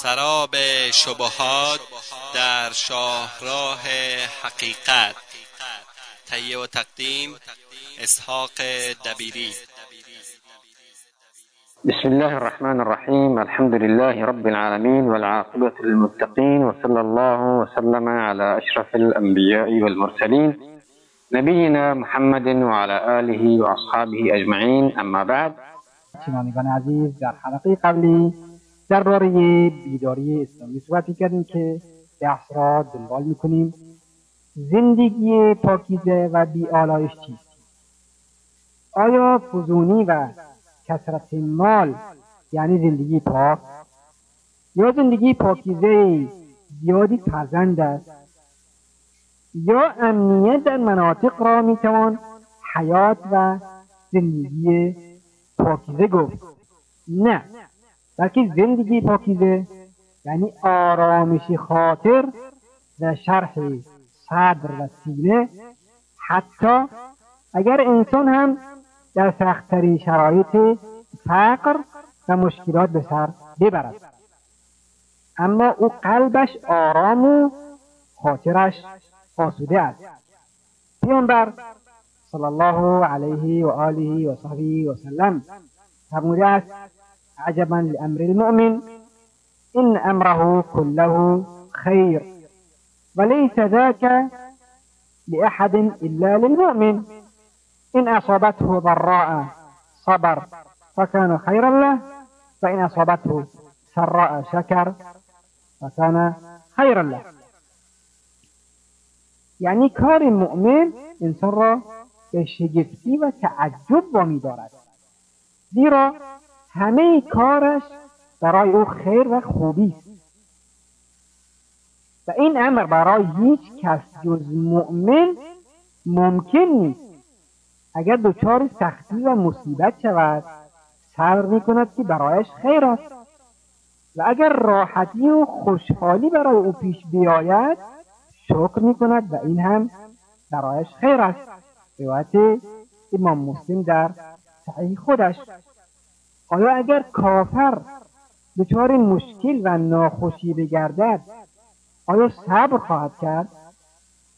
سراب شبهات در شاهراه حقیقت. تهیه و تقدیم اسحاق دبیری. بسم الله الرحمن الرحيم الحمد لله رب العالمين والعاقبة للمتقين وصلى الله وسلم على أشرف الأنبياء والمرسلين نبينا محمد وعلى آله وأصحابه أجمعين أما بعد. شنوندگان عزیز در حلقه قبلی درباره بیداری اسلامی صحبت کردیم که بحث را دنبال می‌کنیم. زندگی پاکیزه و بیالایش چیست؟ آیا فزونی و کسرت مال یعنی زندگی پاک؟ یا زندگی پاکیزه زیادی فرزند است؟ یا امنیت در مناطق را می‌توان حیات و زندگی پاکیزه گفت؟ نه. بلکه زندگی پاکیزه یعنی آرامش خاطر و شرح صدر و سینه. حتی اگر انسان هم در سختترین شرایط فقر و مشکلات به سر ببرد. اما او قلبش آرام و خاطرش آسوده است. پیامبر صلی الله علیه و آله و صحبه و سلم فرموده است عجبا لأمر المؤمن إن أمره كله خير. وليس ذاك لأحد إلا للمؤمن. إن أصابته ضراء صبر فكان خيرا له فإن أصابته سراء شكر فكان خيرا له. یعنی کار مؤمن إنسان را به شگفتی و تعجب دارد زیرا همه کارش برای او خیر و خوبی است. و این امر برای هیچ کس جز مؤمن ممکن نیست. اگر دچار سختی و مصیبت شود صبر می کند که برایش خیر است. و اگر راحتی و خوشحالی برای او پیش بیاید شکر می کند و این هم برایش خیر است. روایت امام مسلم در صحیح خودش. آیا اگر کافر دچار مشکل و ناخوشی بگردد آیا صبر خواهد کرد؟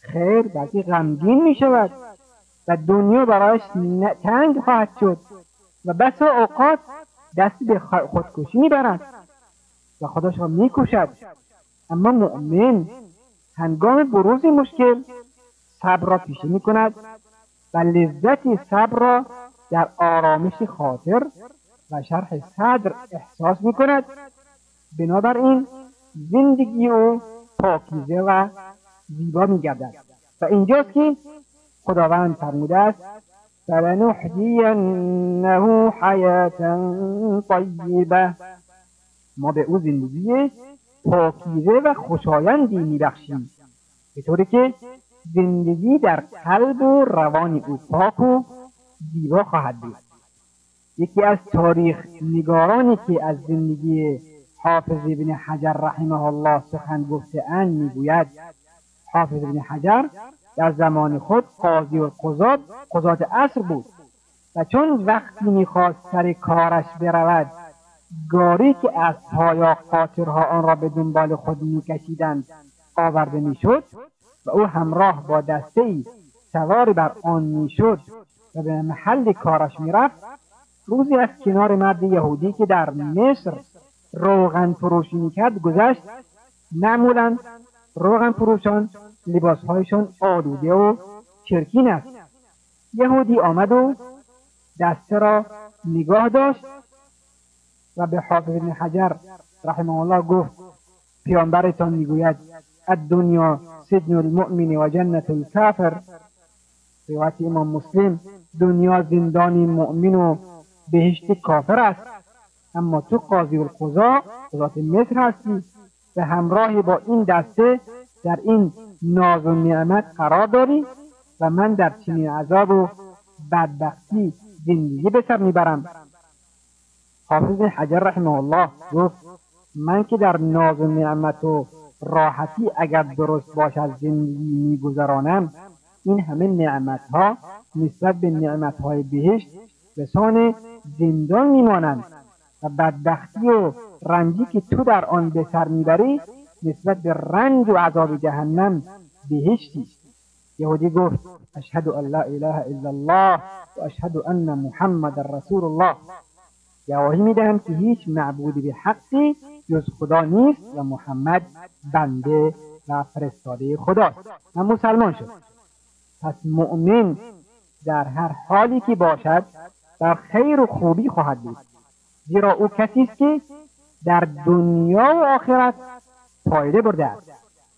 خیر بلکه غمگین می شود و دنیا برایش تنگ خواهد شد و بسا اوقات دست به خودکشی می‌برد و خودش را می‌کشد اما مؤمن هنگام بروز مشکل صبر را پیشه می کند و لذت صبر را در آرامش خاطر و شرح صدر احساس می کند بنابراین زندگی او پاکیزه و زیبا می گردد و اینجاست که خداوند فرموده است فلنحیینه حیاتا طیبه ما به او زندگی پاکیزه و خوشایندی میبخشیم. به طوری که زندگی در قلب و روان او پاک و زیبا خواهد بود. یکی از تاریخ نگارانی که از زندگی حافظ ابن حجر رحمه الله سخن گفته می‌گوید حافظ ابن حجر در زمان خود قاضی و قضات قضات عصر بود و چون وقتی می‌خواست سر کارش برود گاری که اسبها یا قاطرها آن را به دنبال خود میکشیدند آورده می‌شد و او همراه با دسته ای سواری بر آن می‌شد و به محل کارش می‌رفت روزی از کنار مرد یهودی که در مصر روغن فروشی می‌کرد گذشت. معمولا روغن فروشان لباسهایشان آلوده و چرکین است. یهودی آمد و دسته را نگاه داشت و به حافظ بن حجر رحمه الله گفت پیامبرتان می‌گوید الدنیا سجن المؤمن و جنت الکافر. روایت امام مسلم دنیا زندان مؤمن و بهشت کافر است. اما تو قاضی القضا قضات مصر هستی و همراهی با این دسته در این ناز و نعمت قرار داری و من در چنین عذاب و بدبختی زندگی به سر می‌برم. حافظ حجر رحمه الله گفت من که در ناز و نعمت و راحتی اگر درست باشد زندگی میگذرانم این همه نعمت ها نسبت به نعمت های بهشت به سان زندان میمانند و بدبختی و رنجی که تو در آن به سر می‌بری نسبت به رنج و عذاب جهنم بهشتی. یهودی گفت اشهد ان لا اله الا الله و اشهد ان محمد رسول الله. گواهی می‌دهم که هیچ معبودی به حقی جز خدا نیست و محمد بنده و فرستاده خداست و مسلمان شد. پس مؤمن در هر حالی که باشد در خیر و خوبی خواهد بود. زیرا او کسی است که در دنیا و آخرت فایده برده است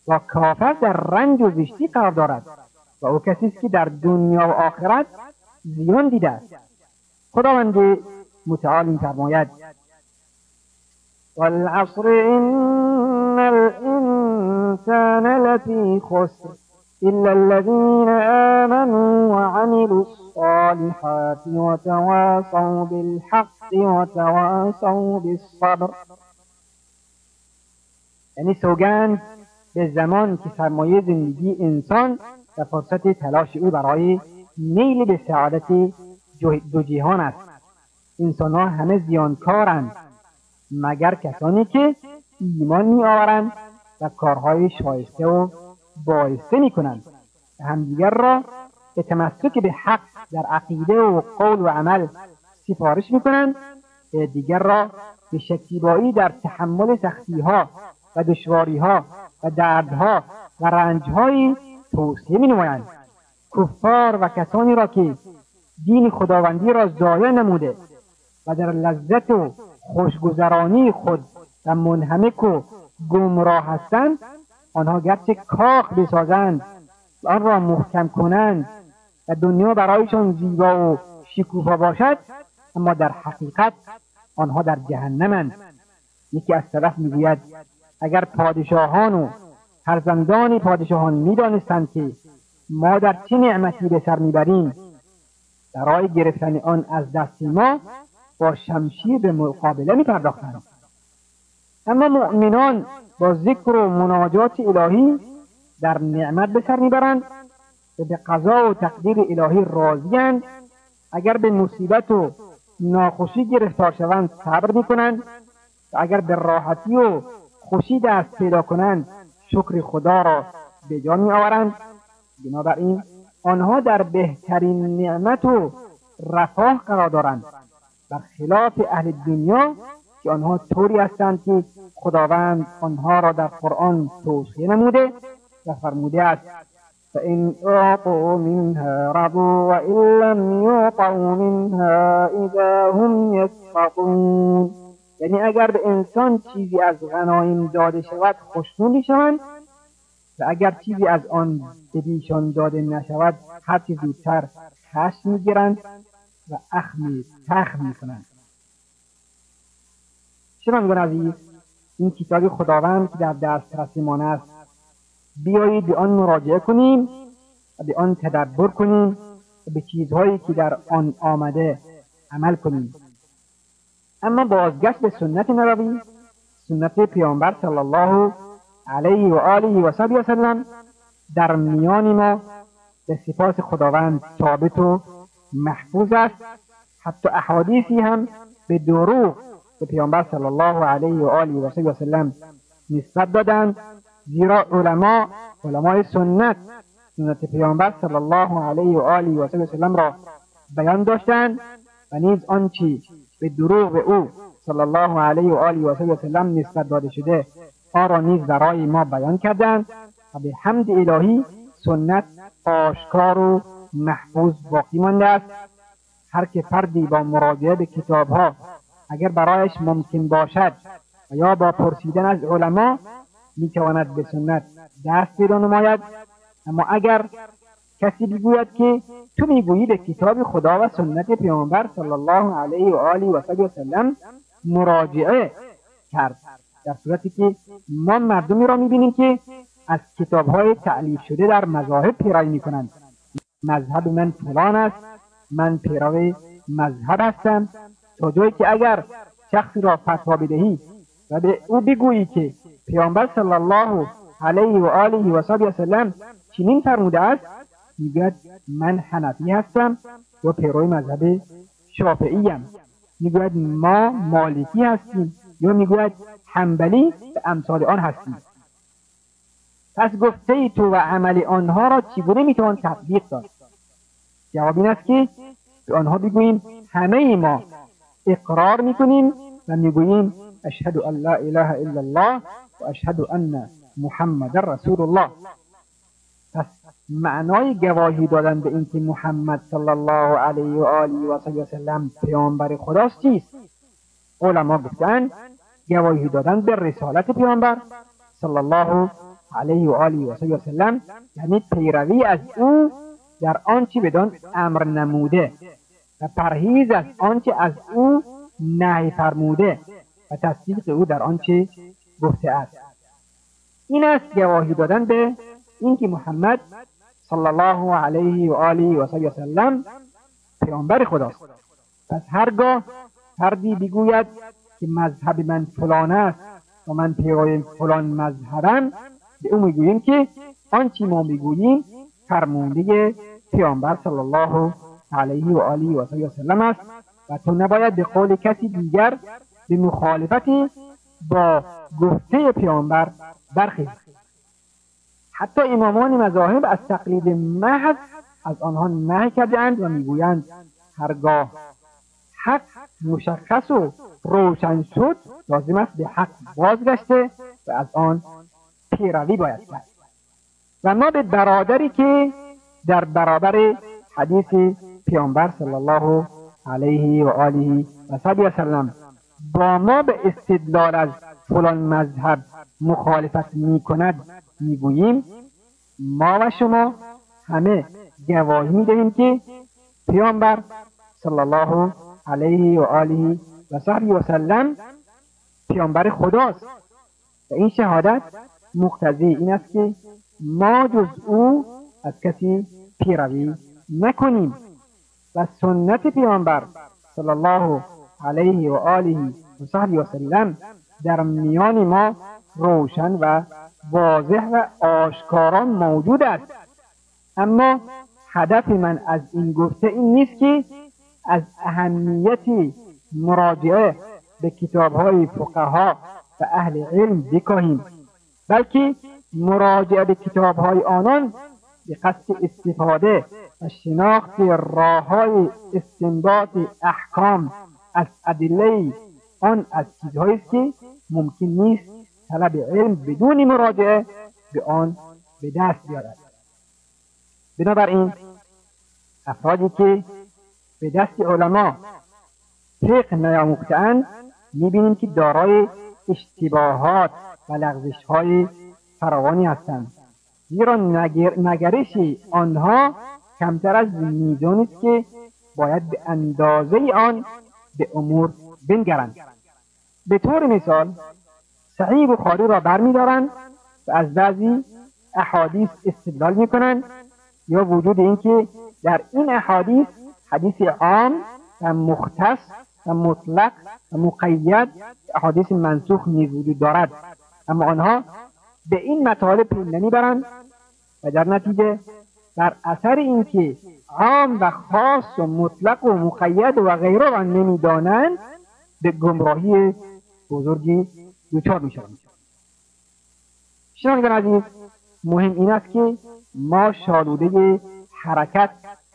و کافر در رنج و زشتی قرار دارد. و او کسی است که در دنیا و آخرت زیان دیده است. خداوند متعال میفرماید والعصر ان الانسان لفی خسر الا الذين آمنوا وعملوا الصالحات وتواصوا بالحق وتواصوا بالصبر. یعنی سوگند به زمان که سرمایه زندگی انسان و فرصت تلاش او برای نیل به سعادت دو جهان است. انسان ها همه زیانکارند مگر کسانی که ایمان می آورند و کارهای شایسته و بایسته می کنند همدیگر را به تمسک به حق در عقیده و قول و عمل سفارش می کنند و دیگر را به شکیبایی در تحمل سختیها و دشواریها و دردها و رنجهایی توصیه می نمایند کفار و کسانی را که دین خداوندی را ضایع نموده و در لذت و خوشگذرانی خود و منهمک و گمراه هستند آنها گرچه کاخ بسازند و آن را محکم کنند و دنیا برایشان زیبا و شکوفا باشد اما در حقیقت آنها در جهنمند. یکی از طرف می‌گوید اگر پادشاهان و فرزندان پادشاهان می‌دانستند که ما در چه نعمتی به سر می‌بریم برای گرفتن آن از دست ما با شمشیر به مقابله میپرداختند. اما مؤمنان با ذکر و مناجات الهی در نعمت به سر می‌برند و به قضا و تقدیر الهی راضیاند اگر به مصیبت و ناخوشی گرفتار شوند صبر می‌کنند و اگر به راحتی و خوشی دست پیدا کنند شکر خدا را به جا می آورند بنابراین آنها در بهترین نعمت و رفاه قرار دارند خلاف اهل دنیا که آنها طوری هستند که خداوند آنها را در قرآن توصیه نموده و فرموده است فإن أعطوا منها رضوا وإن لم يعطوا منها إذا هم يسخطون. یعنی اگر به انسان چیزی از غنایم داده شود خوشنودی شوند؟ و اگر چیزی از آن به داده نشود هرچی زودتر خشم می‌گیرند و اخمی تخم می‌کنند. شنوندگان عزیز؟ این کتاب خداوند که در دسترس ما است. بیایید به آن مراجعه کنیم و به آن تدبر کنیم و به چیزهایی که در آن آمده عمل کنیم. اما بازگشت به سنت نبوی سنت پیامبر صلی الله علیه و آله و وسلم در میان ما به سپاس خداوند ثابت و محفوظ است. حتی احادیثی هم به دروغ به پیامبر صلی الله علیه و آله و وسلم نسبت دادند. زیرا علما علمای سنت سنت پیامبر صلی الله علیه و آله و وسلم را بیان داشتند و نیز آنچه به دروغ به او صلی الله علیه و آله و وسلم نسبت داده شده آن را نیز برای ما بیان کردند و به حمد الهی سنت آشکار و محفوظ باقی مانده است. هر که فردی با مراجعه به کتابها اگر برایش ممکن باشد و یا با پرسیدن از علما می‌تواند به سنت دست پیدا نماید. اما اگر کسی بگوید که تو می‌گویی به کتاب خدا و سنت پیامبر صلی الله علیه و آله و وسلم مراجعه کرد. در صورتی که ما مردمی را می‌بینیم که از کتابهای تعلیف شده در مذاهب پیروی می‌کنند. مذهب من فلان است من پیرو مذهب هستم. تا جایی که اگر شخصی را فتوا بدهی و به او بگویی که پیامبر صلی الله علیه و آله و وسلم چنین فرموده است می‌گوید من حنفی هستم و پیروی مذهب شافعیم. می‌گوید ما مالکی هستیم یا می‌گوید حنبلی به امثال آن هستیم. پس گفته ای تو و عمل آنها را چگونه می‌توان تطبیق داد؟ جواب این است که به آنها بگوییم همه ما اقرار می‌کنیم و می‌گوییم اشهد ان لا اله الا الله و اشهد ان محمد رسول الله پس معنای گواهی دادن به اینکه محمد صلی الله علیه و آله و سلم پیامبر خداست چیست؟ علما گفتن گواهی دادن به رسالت پیامبر صلی الله علیه و آله و سلم یعنی پیروی از او در آنچه بدان امر نموده و پرهیز از آنچه از او نهی فرموده و تصدیق او در آنچه گفته است. این است گواهی دادن به اینکه محمد صلی الله علیه و آله و سلم پیامبر خداست. پس هرگاه فردی بگوید که مذهب من فلان است و من پیرو فلان مذهبم به او می‌گوییم که آنچه ما می‌گوییم فرمانده پیامبر صلی الله علیه و آله و سلم است و تو نباید به قول کسی دیگر به مخالفت با گفته پیامبر برخیز حتی امامان مذاهب از تقلید محض از آنها نهی کردهاند و می‌گویند هرگاه حق مشخص و روشن شد لازم است به حق بازگشته و از آن پیروی باید کرد. و ما به برادری که در برابر حدیث پیامبر صلی الله علیه و آله و سلم با ما به استدلال از فلان مذهب مخالفت می کند می‌گوییم ما و شما همه گواهی می دهیم که پیامبر صلی الله علیه و آله و صحبی و سلم پیامبر خداست و این شهادت مقتضی این است که ما جز او از کسی پیروی نکنیم و سنت پیامبر صلی الله علیه و آله و صحبی و سلم در میان ما روشن و واضح و آشکاران موجود است. اما هدف من از این گفته این نیست که از اهمیت مراجعه به کتابهای فقها و اهل علم بکاهیم بلکه مراجعه به کتابهای آنان به قصد استفاده و شناخت راه های استنباط احکام از ادله آن از چیزهایی است که ممکن نیست طلب علم بدون مراجعه به آن به دست بیارد. بنابراین افرادی که به دست علما فقه نیاموختهاند می‌بینیم که دارای اشتباهات و لغزش های فراوانی هستند. زیرا نگرش آنها کمتر از میزانی است که باید به اندازه آن به امور بنگرند. به طور مثال صحیح بخاری را برمیدارند و از بعضی احادیث استدلال می‌کنند یا وجود اینکه در این احادیث حدیث عام و مختص و مطلق و مقید احادیث منسوخ نیز وجود دارد. اما آنها به این مطالب پی نمی‌برند و در نتیجه در اثر اینکه عام و خاص و مطلق و مقید و غیره را نمی‌دانند به گمراهی بزرگی دچار می‌شوند شنوندگان عزیز مهم این است که ما شالوده حرکت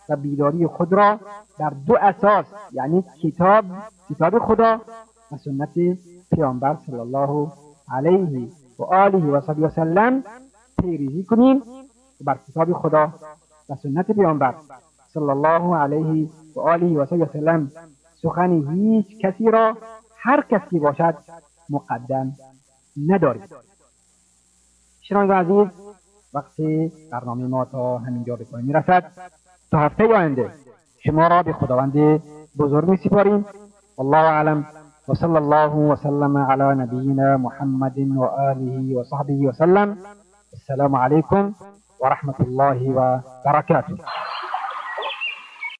و بیداری خود را در دو اساس یعنی کتاب کتاب خدا و سنت پیامبر صلی الله علیه و آله و صحبی وسلم پیریزی کنیم. بر کتاب خدا و سنت پیامبر صلی الله علیه و آله و وسلم سخن هیچ کسی را هر کسی باشد مقدم نداریم شنوندگان عزیز وقتی برنامه ما تا همینجا به پایان می‌رسد. تا هفته آینده شما را به خداوند بزرگ می سپاریم والله اعلم. وصلى الله وسلم على نبينا محمد وآله وصحبه وسلم السلام عليكم ورحمة الله وبركاته.